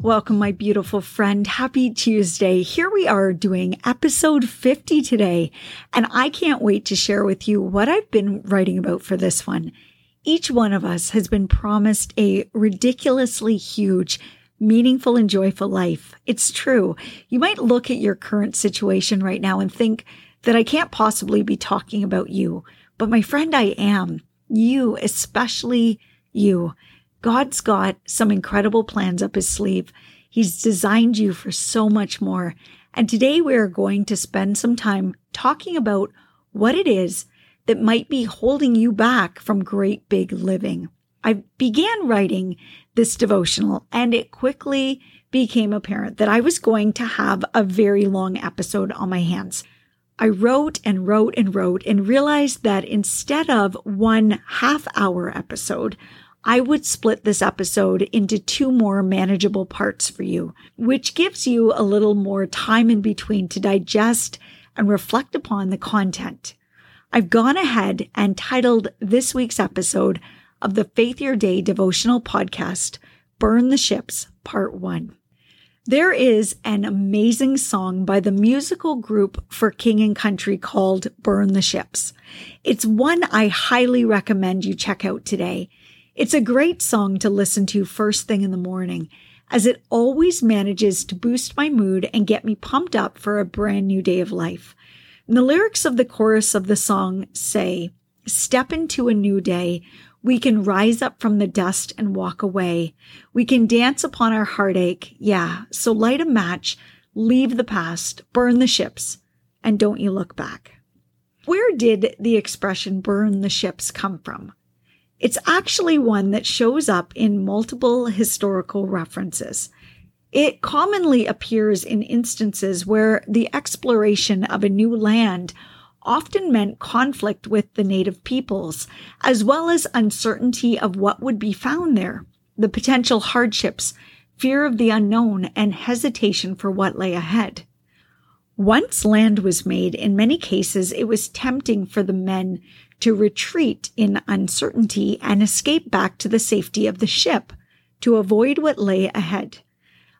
Welcome, my beautiful friend. Happy Tuesday. Here we are doing episode 50 today, and I can't wait to share with you what I've been writing about for this one. Each one of us has been promised a ridiculously huge, meaningful, and joyful life. It's true. You might look at your current situation right now and think that I can't possibly be talking about you, but my friend, I am. You, especially you. God's got some incredible plans up his sleeve. He's designed you for so much more. And today we are going to spend some time talking about what it is that might be holding you back from great big living. I began writing this devotional and it quickly became apparent that I was going to have a very long episode on my hands. I wrote and wrote and wrote and realized that instead of one half hour episode, I would split this episode into two more manageable parts for you, which gives you a little more time in between to digest and reflect upon the content. I've gone ahead and titled this week's episode of the Faith Your Day devotional podcast, Burn the Ships, Part 1. There is an amazing song by the musical group for King and Country called Burn the Ships. It's one I highly recommend you check out today. It's a great song to listen to first thing in the morning, as it always manages to boost my mood and get me pumped up for a brand new day of life. And the lyrics of the chorus of the song say, Step into a new day. We can rise up from the dust and walk away. We can dance upon our heartache. Yeah. So light a match, leave the past, burn the ships, and don't you look back. Where did the expression burn the ships come from? It's actually one that shows up in multiple historical references. It commonly appears in instances where the exploration of a new land often meant conflict with the native peoples, as well as uncertainty of what would be found there, the potential hardships, fear of the unknown, and hesitation for what lay ahead. Once land was made, in many cases, it was tempting for the men to retreat in uncertainty and escape back to the safety of the ship to avoid what lay ahead,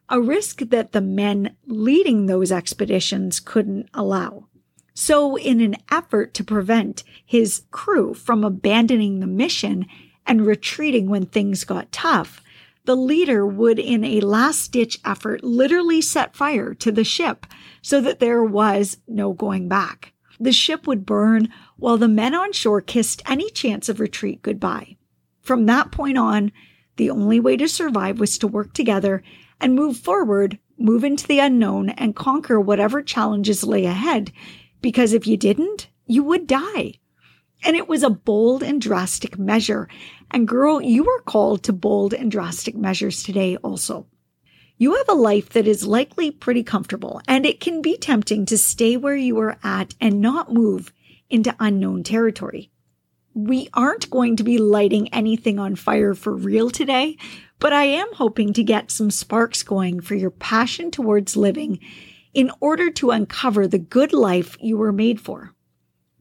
a risk that the men leading those expeditions couldn't allow. So, in an effort to prevent his crew from abandoning the mission and retreating when things got tough, the leader would, in a last ditch effort, literally set fire to the ship so that there was no going back. The ship would burn while the men on shore kissed any chance of retreat goodbye. From that point on, the only way to survive was to work together and move forward, move into the unknown, and conquer whatever challenges lay ahead. Because if you didn't, you would die. And it was a bold and drastic measure. And girl, you are called to bold and drastic measures today also. You have a life that is likely pretty comfortable, and it can be tempting to stay where you are at and not move into unknown territory. We aren't going to be lighting anything on fire for real today, but I am hoping to get some sparks going for your passion towards living in order to uncover the good life you were made for.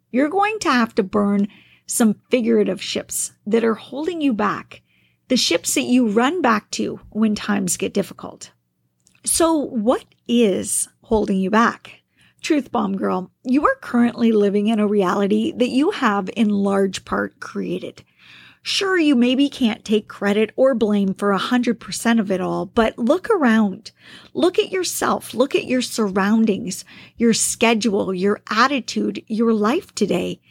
You're going to have to burn some figurative ships that are holding you back, the ships that you run back to when times get difficult. So, what is holding you back? Truth bomb girl, you are currently living in a reality that you have in large part created. Sure, you maybe can't take credit or blame for 100% of it all, but look around. Look at yourself. Look at your surroundings, your schedule, your attitude, your life today.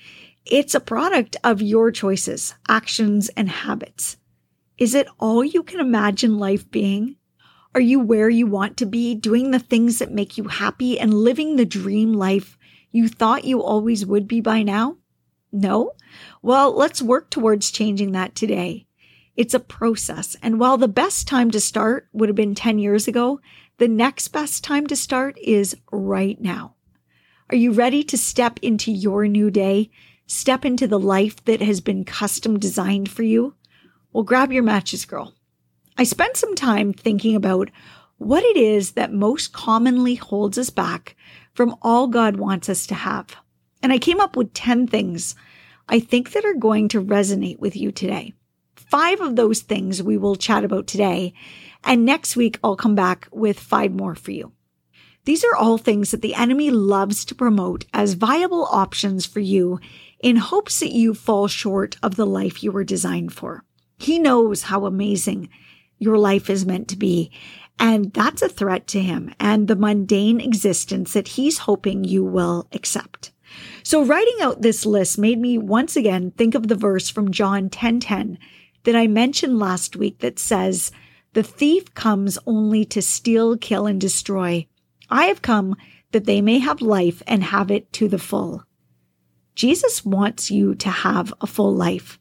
It's a product of your choices, actions, and habits. Is it all you can imagine life being? Are you where you want to be, doing the things that make you happy and living the dream life you thought you always would be by now? No? Well, let's work towards changing that today. It's a process. And while the best time to start would have been 10 years ago, the next best time to start is right now. Are you ready to step into your new day? Step into the life that has been custom designed for you? Well, grab your matches, girl. I spent some time thinking about what it is that most commonly holds us back from all God wants us to have. And I came up with 10 things I think that are going to resonate with you today. Five of those things we will chat about today. And next week, I'll come back with five more for you. These are all things that the enemy loves to promote as viable options for you in hopes that you fall short of the life you were designed for. He knows how amazing your life is meant to be. And that's a threat to him and the mundane existence that he's hoping you will accept. So writing out this list made me once again think of the verse from John 10:10 that I mentioned last week that says, "The thief comes only to steal, kill and destroy. I have come that they may have life and have it to the full." Jesus wants you to have a full life.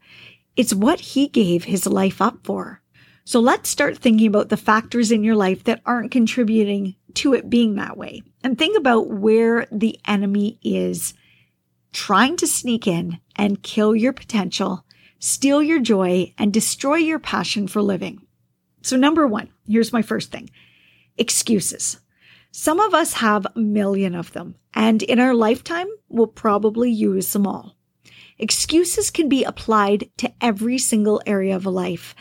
It's what he gave his life up for. So let's start thinking about the factors in your life that aren't contributing to it being that way. And think about where the enemy is trying to sneak in and kill your potential, steal your joy, and destroy your passion for living. So, number one, here's my first thing excuses. Some of us have a million of them, and in our lifetime, we'll probably use them all. Excuses can be applied to every single area of a life.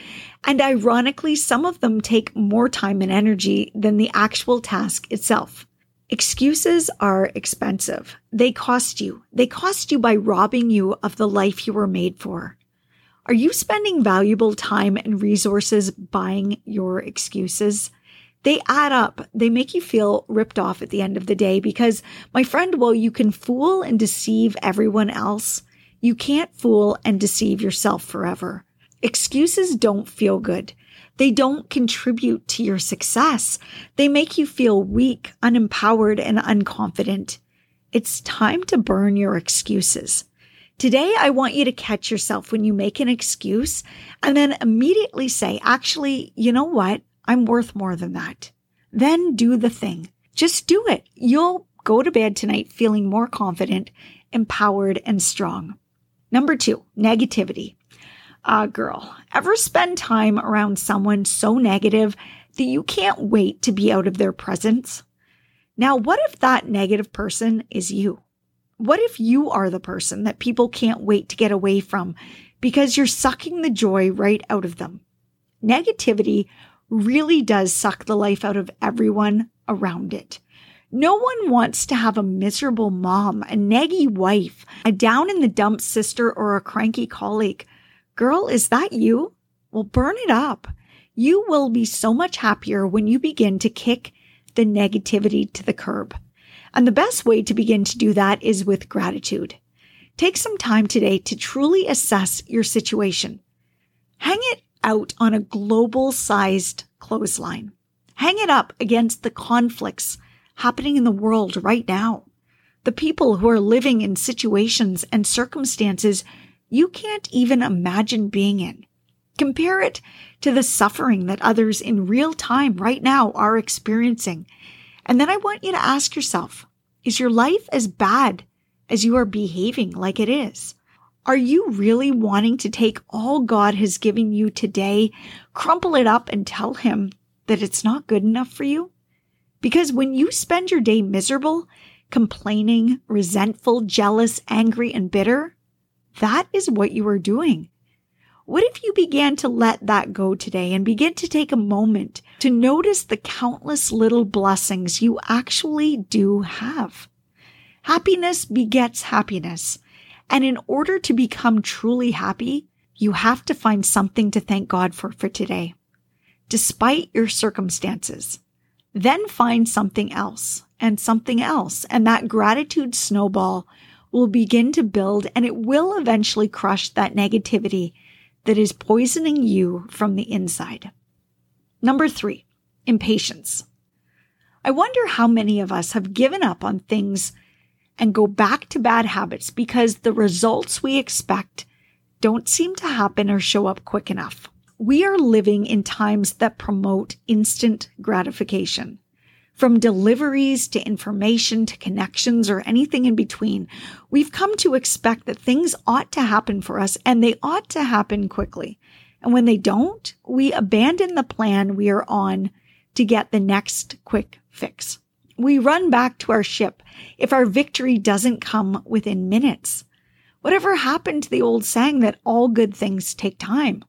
And ironically, some of them take more time and energy than the actual task itself. Excuses are expensive. They cost you. They cost you by robbing you of the life you were made for. Are you spending valuable time and resources buying your excuses? They add up. They make you feel ripped off at the end of the day because, my friend, while you can fool and deceive everyone else, you can't fool and deceive yourself forever. Excuses don't feel good. They don't contribute to your success. They make you feel weak, unempowered, and unconfident. It's time to burn your excuses. Today, I want you to catch yourself when you make an excuse and then immediately say, actually, you know what? I'm worth more than that. Then do the thing. Just do it. You'll go to bed tonight feeling more confident, empowered, and strong. Number two, negativity. Ah, girl, ever spend time around someone so negative that you can't wait to be out of their presence? Now, what if that negative person is you? What if you are the person that people can't wait to get away from because you're sucking the joy right out of them? Negativity really does suck the life out of everyone around it. No one wants to have a miserable mom, a naggy wife, a down in the dumps sister, or a cranky colleague. Girl, is that you? Well, burn it up. You will be so much happier when you begin to kick the negativity to the curb. And the best way to begin to do that is with gratitude. Take some time today to truly assess your situation. Hang it out on a global sized clothesline. Hang it up against the conflicts happening in the world right now. The people who are living in situations and circumstances you can't even imagine being in. Compare it to the suffering that others in real time right now are experiencing. And then I want you to ask yourself, is your life as bad as you are behaving like it is? Are you really wanting to take all God has given you today, crumple it up and tell him that it's not good enough for you? Because when you spend your day miserable, complaining, resentful, jealous, angry, and bitter, that is what you are doing. What if you began to let that go today and begin to take a moment to notice the countless little blessings you actually do have? Happiness begets happiness. And in order to become truly happy, you have to find something to thank God for for today, despite your circumstances. Then find something else and something else. And that gratitude snowball will begin to build and it will eventually crush that negativity that is poisoning you from the inside. Number three, impatience. I wonder how many of us have given up on things and go back to bad habits because the results we expect don't seem to happen or show up quick enough. We are living in times that promote instant gratification. From deliveries to information to connections or anything in between, we've come to expect that things ought to happen for us and they ought to happen quickly. And when they don't, we abandon the plan we are on to get the next quick fix. We run back to our ship if our victory doesn't come within minutes. Whatever happened to the old saying that all good things take time?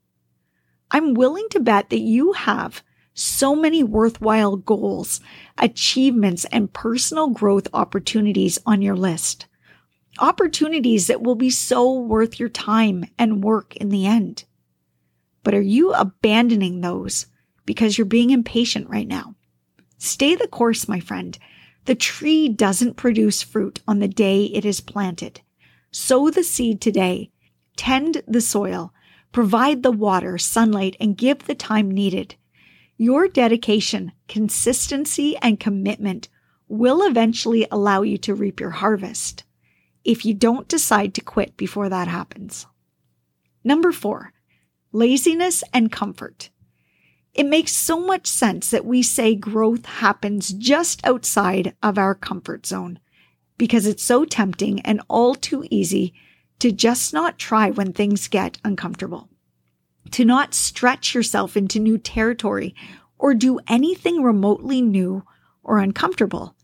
I'm willing to bet that you have so many worthwhile goals, achievements, and personal growth opportunities on your list. Opportunities that will be so worth your time and work in the end. But are you abandoning those because you're being impatient right now? Stay the course, my friend. The tree doesn't produce fruit on the day it is planted. Sow the seed today, tend the soil, provide the water, sunlight, and give the time needed. Your dedication, consistency, and commitment will eventually allow you to reap your harvest if you don't decide to quit before that happens. Number four, laziness and comfort. It makes so much sense that we say growth happens just outside of our comfort zone because it's so tempting and all too easy to just not try when things get uncomfortable to not stretch yourself into new territory or do anything remotely new or uncomfortable.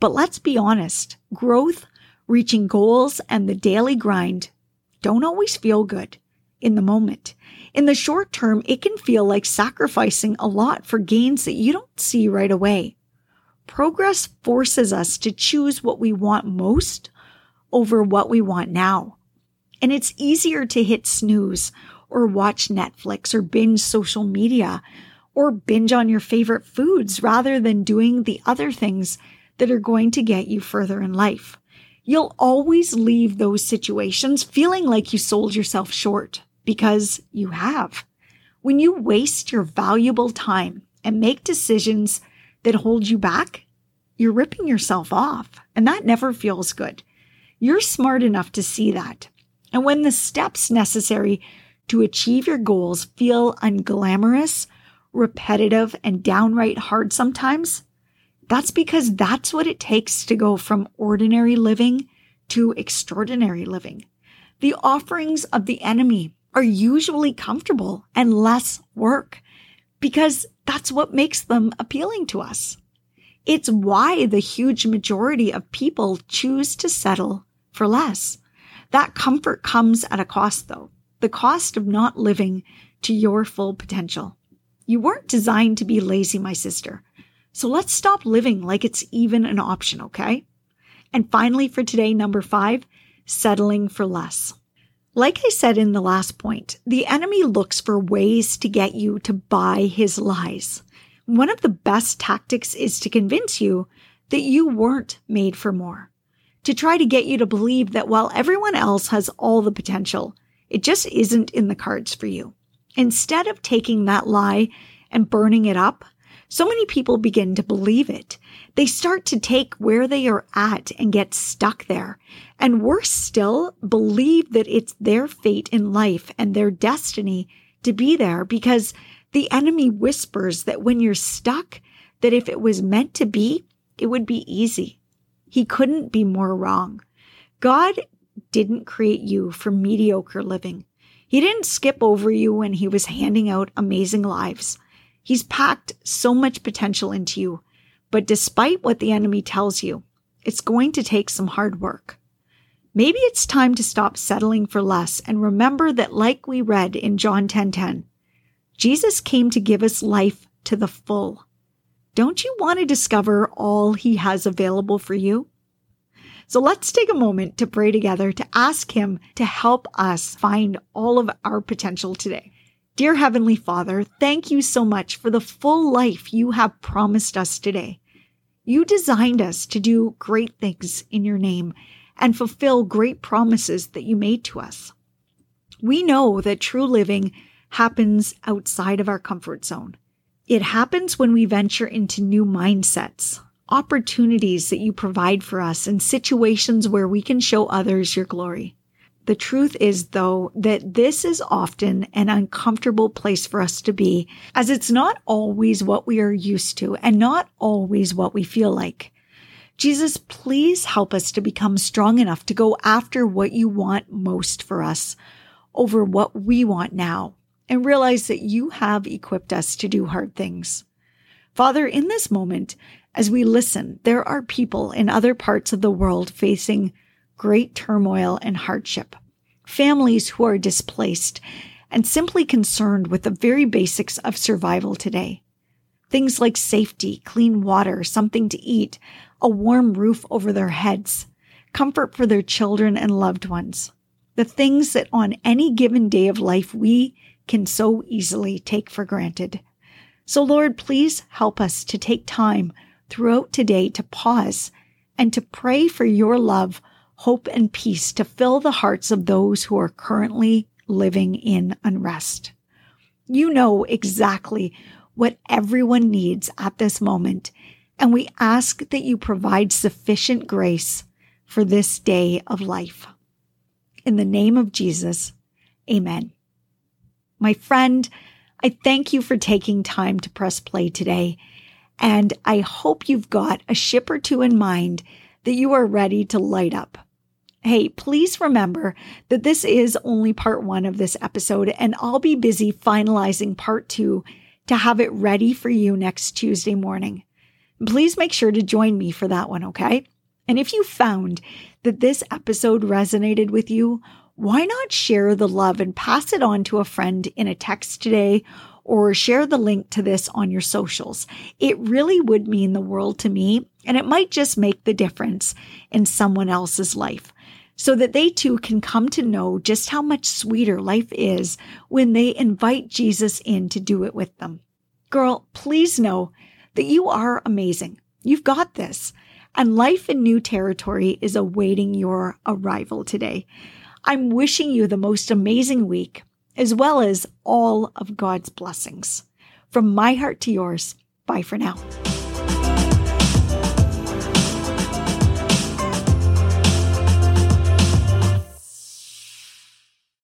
But let's be honest, growth, reaching goals, and the daily grind don't always feel good in the moment. In the short term, it can feel like sacrificing a lot for gains that you don't see right away. Progress forces us to choose what we want most over what we want now. And it's easier to hit snooze or watch Netflix or binge social media or binge on your favorite foods rather than doing the other things that are going to get you further in life. You'll always leave those situations feeling like you sold yourself short because you have. When you waste your valuable time and make decisions that hold you back, you're ripping yourself off, and that never feels good. You're smart enough to see that. And when the steps necessary to achieve your goals feel unglamorous, repetitive, and downright hard sometimes, that's because that's what it takes to go from ordinary living to extraordinary living. The offerings of the enemy are usually comfortable and less work because that's what makes them appealing to us. It's why the huge majority of people choose to settle for less. That comfort comes at a cost though the cost of not living to your full potential. You weren't designed to be lazy, my sister. So let's stop living like it's even an option, okay? And finally, for today, number five, settling for less. Like I said in the last point, the enemy looks for ways to get you to buy his lies. One of the best tactics is to convince you that you weren't made for more, to try to get you to believe that while everyone else has all the potential, it just isn't in the cards for you. Instead of taking that lie and burning it up, so many people begin to believe it. They start to take where they are at and get stuck there. And worse still, believe that it's their fate in life and their destiny to be there because the enemy whispers that when you're stuck, that if it was meant to be, it would be easy. He couldn't be more wrong. God didn't create you for mediocre living. He didn't skip over you when he was handing out amazing lives. He's packed so much potential into you. But despite what the enemy tells you, it's going to take some hard work. Maybe it's time to stop settling for less and remember that like we read in John 10:10, 10, 10, Jesus came to give us life to the full. Don't you want to discover all he has available for you? So let's take a moment to pray together to ask Him to help us find all of our potential today. Dear Heavenly Father, thank you so much for the full life you have promised us today. You designed us to do great things in your name and fulfill great promises that you made to us. We know that true living happens outside of our comfort zone. It happens when we venture into new mindsets, opportunities that you provide for us, and situations where we can show others your glory. The truth is, though, that this is often an uncomfortable place for us to be, as it's not always what we are used to and not always what we feel like. Jesus, please help us to become strong enough to go after what you want most for us over what we want now and realize that you have equipped us to do hard things. Father, in this moment, as we listen, there are people in other parts of the world facing great turmoil and hardship, families who are displaced and simply concerned with the very basics of survival today. Things like safety, clean water, something to eat, a warm roof over their heads, comfort for their children and loved ones. The things that on any given day of life we can so easily take for granted. So, Lord, please help us to take time throughout today to pause and to pray for your love, hope, and peace to fill the hearts of those who are currently living in unrest. You know exactly what everyone needs at this moment, and we ask that you provide sufficient grace for this day of life. In the name of Jesus, amen. My friend, I thank you for taking time to press play today. And I hope you've got a ship or two in mind that you are ready to light up. Hey, please remember that this is only part one of this episode, and I'll be busy finalizing part two to have it ready for you next Tuesday morning. Please make sure to join me for that one, okay? And if you found that this episode resonated with you, why not share the love and pass it on to a friend in a text today or share the link to this on your socials? It really would mean the world to me, and it might just make the difference in someone else's life so that they too can come to know just how much sweeter life is when they invite Jesus in to do it with them. Girl, please know that you are amazing. You've got this. And life in new territory is awaiting your arrival today. I'm wishing you the most amazing week, as well as all of God's blessings. From my heart to yours, bye for now.